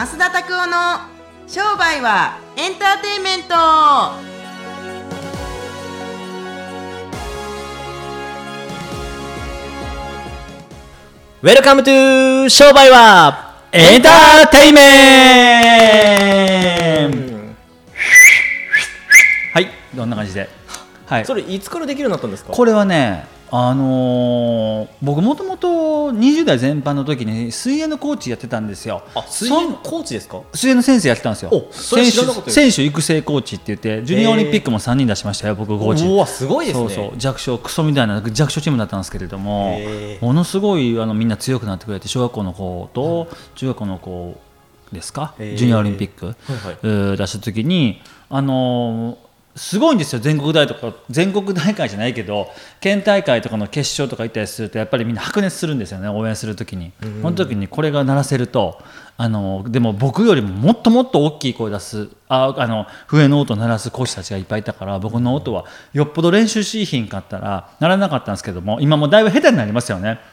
増田拓夫の商売はエンターテインメント。 Welcome to 商売はエンターテイメント。はい。どんな感じで？はい。それいつからできるようになったんですか？これはねあのー僕もともと20代全般の時に水泳のコーチやってたんですよ。あ水泳のコーチですか？水泳の先生やってたんですよ。選手選手育成コーチって言ってジュニアオリンピックも3人出しましたよ僕コーチ。うわすごいですね。そうそう。弱小クソみたいな弱小チームだったんですけれどもものすごいあのみんな強くなってくれて小学校の子と中学校の子ですか？ジュニアオリンピック、はいえー出した時にあのーすごいんですよ全国大とか全国大会じゃないけど県大会とかの決勝とか行ったりするとやっぱりみんな白熱するんですよね応援する時に、その時にこれが鳴らせるとあのでも僕よりももっともっと大きい声出すああの笛の音を鳴らす講師たちがいっぱいいたから僕の音はよっぽど練習しひんかったら鳴らなかったんですけども今もうだいぶ下手になりますよね。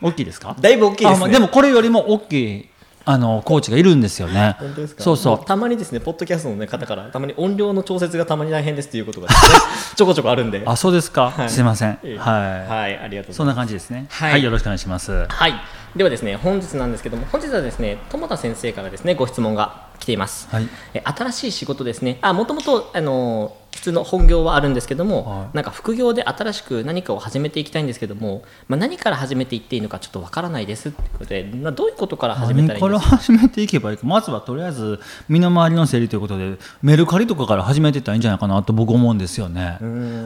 大きいですか？だいぶ大きいですね。でもこれよりも大きいあのコーチがいるんですよね。そうそう。もたまにですねポッドキャストの、ね、方からたまに音量の調節がたまに大変ですっていうことがね ちょこちょこあるんで。あそうですか、はい。すいません。ええ。はい、はいありがとうございます。そんな感じですね。はい。よろしくお願いします。はい、ではですね本日なんですけども本日はですね友田先生からですねご質問が来ています、はい。え新しい仕事ですね。あもともとあの普通の本業はあるんですけども、はい。なんか副業で新しく何かを始めていきたいんですけども、まあ、何から始めていっていいのかちょっとわからないですってことで、まあ、どういうことから始めたらいいですか？から始めていけばいいか。まずはとりあえず身の回りの整理ということでメルカリとかから始めていったらいいんじゃないかなと僕思うんですよね。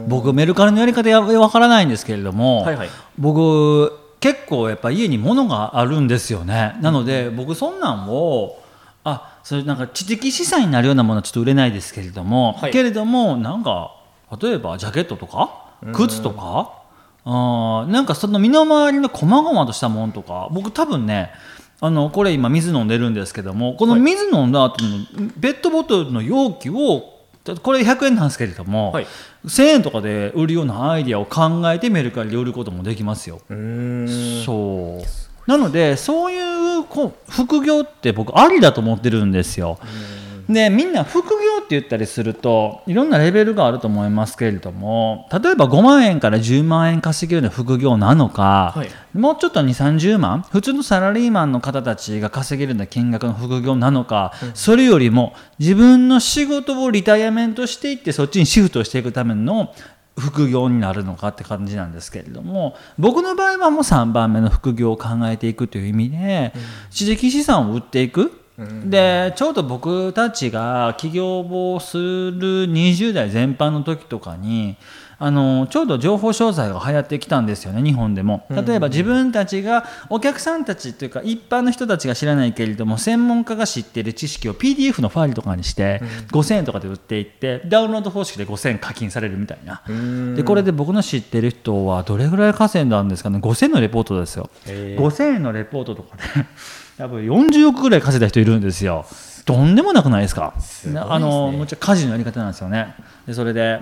僕メルカリのやり方やわからないんですけれども、はいはい。僕結構やっぱ家に物があるんですよね。なので僕そんなんをあそれなんか知的資産になるようなものはちょっと売れないですけれども、はい。けれどもなんか例えばジャケットとか靴とかあーなんかその身の回りの細々としたものとか僕多分ねあのこれ今水飲んでるんですけどもこの水飲んだ後のペットボトルの容器をこれ100円なんですけれども、はい。1000円とかで売るようなアイデアを考えてメルカリで売ることもできますよ。そう。なのでそういう副業って僕ありだと思ってるんですよ。でみんな副業って言ったりするといろんなレベルがあると思いますけれども例えば5万円から10万円稼げるような副業なのか、はい。もうちょっと2 3 0万普通のサラリーマンの方たちが稼げるような金額の副業なのか、それよりも自分の仕事をリタイアメントしていってそっちにシフトしていくための副業になるのかって感じなんですけれども僕の場合はもう3番目の副業を考えていくという意味で、知的資産を売っていく。でちょうど僕たちが起業をする20代全般の時とかにあのちょうど情報商材が流行ってきたんですよね日本でも。例えば自分たちがお客さんたちというか一般の人たちが知らないけれども専門家が知っている知識を PDF のファイルとかにして5000円とかで売っていってダウンロード方式で5000円課金されるみたいな。でこれで僕の知ってる人はどれぐらい稼いだんですかね？5000円のレポートですよ。へー5000円のレポートとかで多分40億ぐらい稼いだ人いるんですよ。とんでもなくないですか？ね。あのむっちゃ家事のやり方なんですよね。でそれで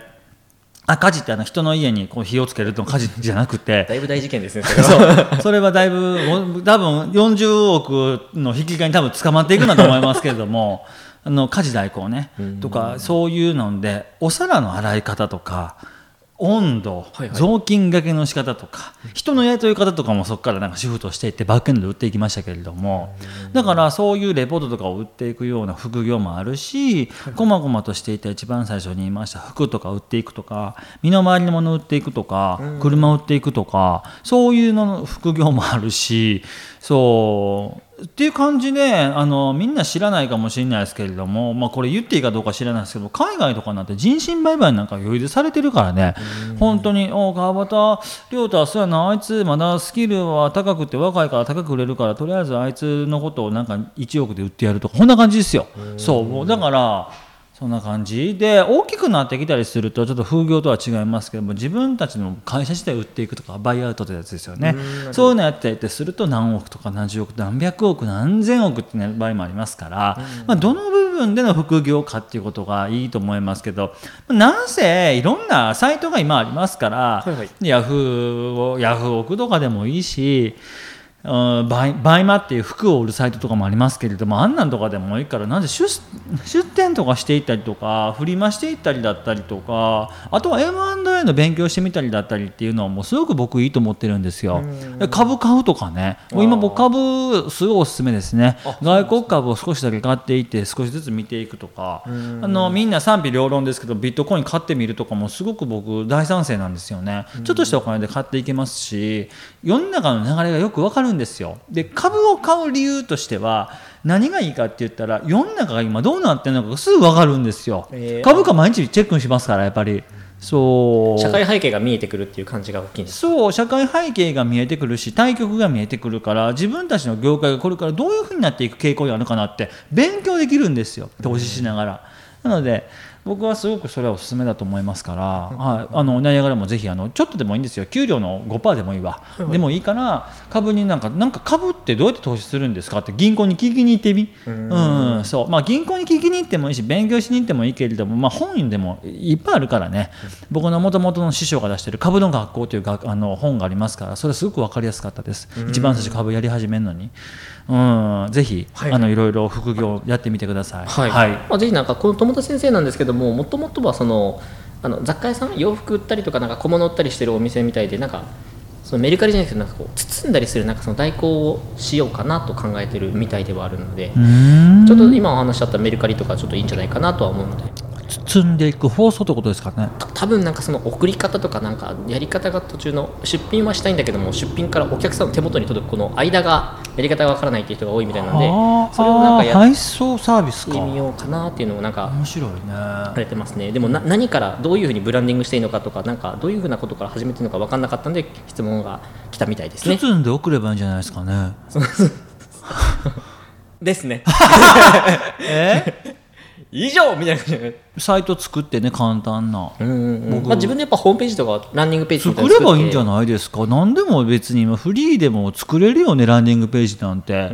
あ火事ってあの人の家にこう火をつけると火事じゃなくて。だいぶ大事件ですね それは。そう。それはだいぶお多分40億の引き換えに多分捕まっていくんだと思いますけれども あの家事代行ね。とかそういうのでお皿の洗い方とか温度、はいはい。雑巾がけの仕方とか人の雇い方とかもそこからなんかシフトしていってバックエンドで売っていきましたけれどもだからそういうレポートとかを売っていくような副業もあるしこまごまとしていた一番最初に言いました服とか売っていくとか身の回りのものを売っていくとか車を売っていくとかそういうのの副業もあるしそうっていう感じであのみんな知らないかもしれないですけれども、まあ、これ言っていいかどうか知らないですけど海外とかなんて人身売買なんか余裕でされてるからね。本当に「お川端亮太はそうやなあいつまだスキルは高くて若いから高く売れるからとりあえずあいつのことをなんか1億で売ってやるとかこんな感じですよ。そうもう。だからそんな感じで大きくなってきたりするとちょっと風業とは違いますけども自分たちの会社自体を売っていくとかバイアウトってやつですよね。そういうのやったりってすると何億とか何十億何百億何千億ってなる場合もありますから、まあ、どの部分での副業かっていうことがいいと思いますけどなんせいろんなサイトが今ありますから、はいはい。ヤフーをヤフオクとかでもいいしうんバイバイマっていう服を売るサイトとかもありますけれどもあんなんとかでもいいからなんで出出店とかしていったりとか振り回していったりだったりとかあとは M&A の勉強してみたりだったりっていうのはもうすごく僕いいと思ってるんですよ。で株買うとかね。もう今僕株すごいおすすめですね。外国株を少しだけ買っていって少しずつ見ていくとか。あのみんな賛否両論ですけどビットコイン買ってみるとかもすごく僕大賛成なんですよね。ちょっとしたお金で買っていけますし世の中の流れがよくわかるんですよ。で株を買う理由としては何がいいかって言ったら世の中が今どうなってるのかがすぐ分かるんですよ、えー。株価毎日チェックしますからやっぱりそう。社会背景が見えてくるっていう感じが大きいんですそう社会背景が見えてくるし対局が見えてくるから自分たちの業界がこれからどういうふうになっていく傾向にあるのかなって勉強できるんですよ。投資しながら。なので僕はすごくそれはおすすめだと思いますから、はい、あのナイアガラもぜひあのちょっとでもいいんですよ。給料の5%でもいいわ、でもいいから株になんかなんか株ってどうやって投資するんですかって銀行に聞きに行ってみ？うん、そう。まあ銀行に聞きに行ってもいいし勉強しに行ってもいいけれども、まあ、本でもいっぱいあるからね。僕のもともとの師匠が出してる株の学校という学あの本がありますからそれすごく分かりやすかったです。一番最初株やり始めるのに、うん、ぜひ、はい。あのいろいろ副業やってみてください。はい、はい。まあ、ぜひなんかこの友田先生なんですけどももともとはそのあの雑貨屋さん？洋服売ったりとかなんか小物売ったりしてるお店みたいでなんかそのメルカリじゃなくてなんかこう包んだりするなんかその代行をしようかなと考えてるみたいではあるので、ちょっと今お話しあったメルカリとかちょっといいんじゃないかなとは思うので積んでいく放送ってことですかね。た多分なんかその送り方とかなんかやり方が途中の出品はしたいんだけども出品からお客さんの手元に届くこの間がやり方がわからないっていう人が多いみたいなのでそれをなんかやっ配送サービスか。てみようかなっていうのをなんか面白いね。されてますねでもな何からどういうふうにブランディングしていいのかとかなんかどういうふうなことから始めていいのか分かんなかったんで質問が来たみたいですね包んで送ればいいんじゃないですかね。ですね え？以上みたいな感じで。サイト作ってね簡単な。うんうんうん。僕。まあ、自分でやっぱホームページとかランニングページ作ればいいんじゃいないですか？何でも別に今フリーでも作れるよねランディングページなんて、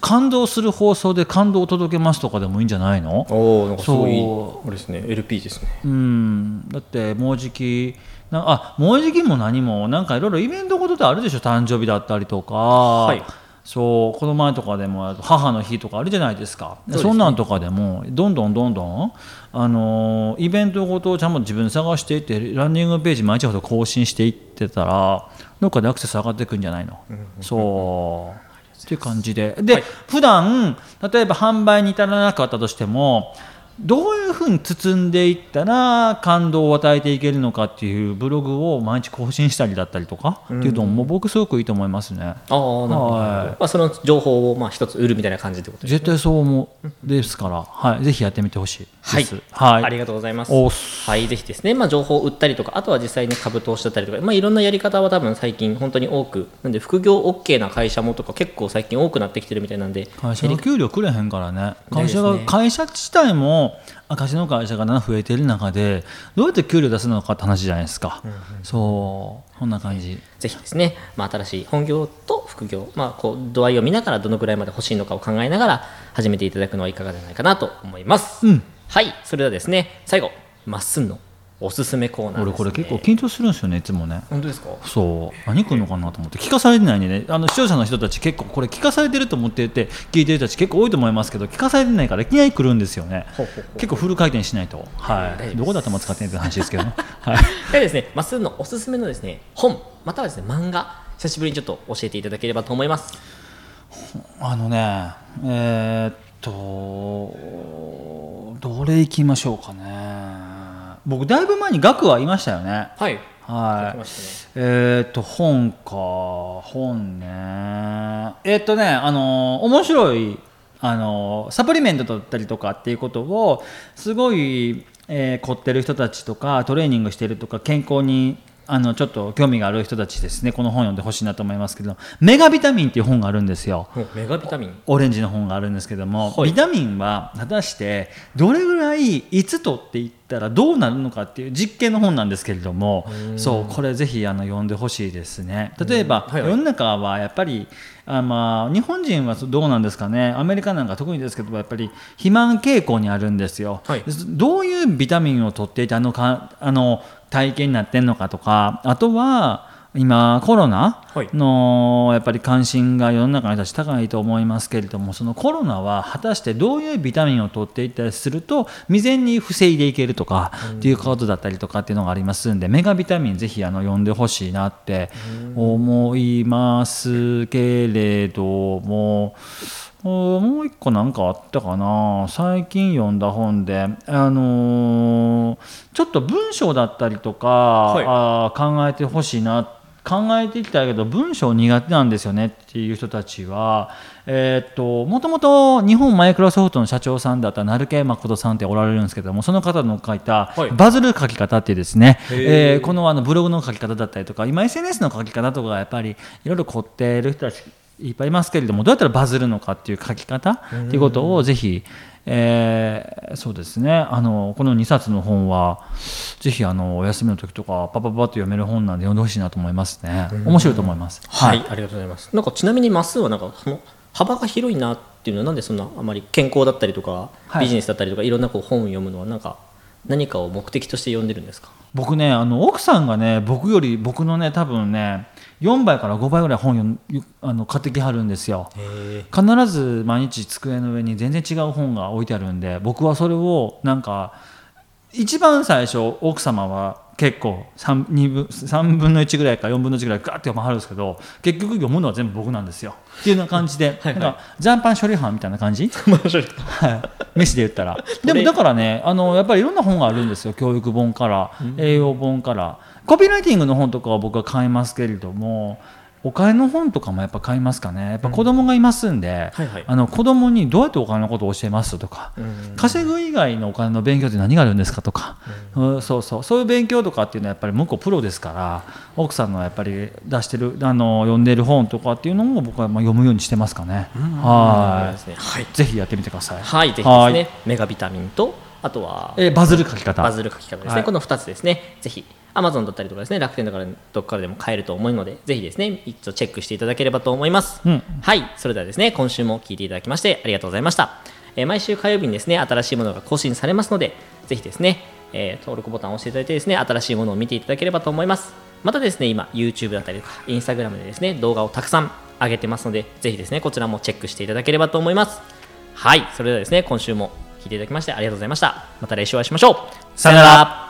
感動する放送で感動を届けますとかでもいいんじゃないの？おおなんかすごいそあれですね LP ですね。うん。だってもうじきなあもうじきも何もなんかいろいろイベントことってあるでしょ誕生日だったりとか、いそうこの前とかでも母の日とかあるじゃないですか。そうですね。そんなんとかでもどんどんどんどんあのイベントごとをちゃんと自分で探していってランニングページ毎日ほど更新していってたらどっかでアクセス上がっていくんじゃないの、そう。っていう感じで。で、普段例えば販売に至らなかったとしてもどういうふうに包んでいったら感動を与えていけるのかっていうブログを毎日更新したりだったりとかっていうのも僕すごくいいと思いますね。ああなるほど、はい。まあ、その情報をまあ一つ売るみたいな感じってことです絶対そう思うですから、はい、ぜひやってみてほしいはいです。はい、ありがとうございます。はい、ぜひですね、まあ、情報を売ったりとか、あとは実際に株投資だったりとか、まあ、いろんなやり方は多分最近本当に多く、なんで副業 OK な会社もとか結構最近多くなってきてるみたいなんで、会社の給料くれへんからね。会社が、会社自体も赤字の会社がな増えてる中でどうやって給料出すのかって話じゃないですか、そうこんな感じ。ぜひですね、まあ、新しい本業と副業、まあ、こう度合いを見ながらどのくらいまで欲しいのかを考えながら始めていただくのはいかがではないかなと思います。うん。はい、それではですね、最後、まっすんのおすすめコーナーね。俺これ結構緊張するんですよねいつもね。本当ですか？そう。何来るのかなと思って。聞かされてないんでね。あの視聴者の人たち結構これ聞かされてると思っていて聞いてる人たち結構多いと思いますけど聞かされてないからいきなり来るんですよね。ほうほうほう。結構フル回転しないと、はい、どこで頭使ってんって話ですけどね、はい、ではですね、まっすんのおすすめのですね、本、またはですね、漫画、久しぶりにちょっと教えていただければと思います。あのねえーっとどれいきましょうかね僕だいぶ前に額は言いましたよねはい。書はいね。えーっと本か本ねえーっとねあの面白いあのサプリメントだったりとかっていうことをすごい、えー凝ってる人たちとかトレーニングしてるとか健康にあのちょっと興味がある人たちですね。この本読んでほしいなと思いますけど「メガビタミン」っていう本があるんですよ。メガビタミン？オレンジの本があるんですけども、はい。ビタミンは果たしてどれぐらいいつ取っていったらどうなるのかっていう実験の本なんですけれどもそうこれぜひあの読んでほしいですね。例えば、はいはい。世の中はやっぱりあまあ日本人はどうなんですかね。アメリカなんか特にですけどやっぱり肥満傾向にあるんですよ、はい。どういうビタミンを取っていてあのかあの体型になってんのかとかあとは今コロナはいのやっぱり関心が世の中の人たち高いと思いますけれどもそのコロナは果たしてどういうビタミンを取っていったりすると未然に防いでいけるとかっていうことだったりとかっていうのがありますんでメガビタミンぜひあの読んでほしいなって思いますけれども。おもう一個なんかあったかな。最近読んだ本で、あのーちょっと文章だったりとか、い。あー考えてほしいな。考えていきたいけど文章苦手なんですよね。っていう人たちは、えーっともともと日本マイクロソフトの社長さんだった成毛誠さんっておられるんですけどもその方の書いたはい。バズる書き方っていうですね、へー。えーこのあのブログの書き方だったりとか今 SNS の書き方とかがやっぱりいろいろ凝っている人たちいっぱいいますけれどもどうやったらバズるのかっていう書き方っていうことをぜひ、えーそうですね。あのこの2冊の本はぜひあのお休みの時とかパパパッと読める本なんで読んでほしいなと思いますね。面白いと思います。はい、ありがとうございます。なんかちなみにマスはなんかその幅が広いなっていうのはなんでそんなあまり健康だったりとか、はい。ビジネスだったりとかいろんなこう本を読むのはなんか何かを目的として読んでるんですか？僕ねあの奥さんがね僕より僕のね多分ね4倍から5倍ぐらい本あの買ってきはるんですよ。へ必ず毎日机の上に全然違う本が置いてあるんで僕はそれをなんか一番最初奥様は結構 3, 二分3分の1ぐらいか4分の1ぐらいガーって読まはるんですけど結局読むのは全部僕なんですよ。っていうような感じではいはい。なんか残飯処理班みたいな感じ？飯で言ったら。でもだからねあのやっぱりいろんな本があるんですよ。教育本から栄養本から。コピーライティングの本とかは僕は買いますけれどもお金の本とかもやっぱ買いますかね。やっぱ子供がいますんで、はいはい。あの子供にどうやってお金のことを教えますとか、うん。稼ぐ以外のお金の勉強って何があるんですかとか、うん。そうそう。そういう勉強とかっていうのはやっぱり向こうプロですから奥さんのやっぱり出してるあの読んでる本とかっていうのも僕はまあ読むようにしてますかね。はですね。はい。い。ぜひやってみてください。はい、ぜひですはい。ね、メガビタミンと、あとは、えーバズる書き方。バズる書き方ですね、はい。この2つですね、ぜひ、Amazon だったりとかですね、楽天とかどこからでも買えると思うので、ぜひですね、一度チェックしていただければと思います。うんはい、それではですね、今週も聞いていただきまして、ありがとうございました。えー毎週火曜日にですね、新しいものが更新されますので、ぜひですね、えー登録ボタンを押していただいてですね、新しいものを見ていただければと思います。またですね、今、YouTube だったりとか、Instagram でですね、動画をたくさん上げてますので、ぜひですね、こちらもチェックしていただければと思います。はい、それではですね、今週も聞いていただきましてありがとうございました。また来週お会いしましょう。さよなら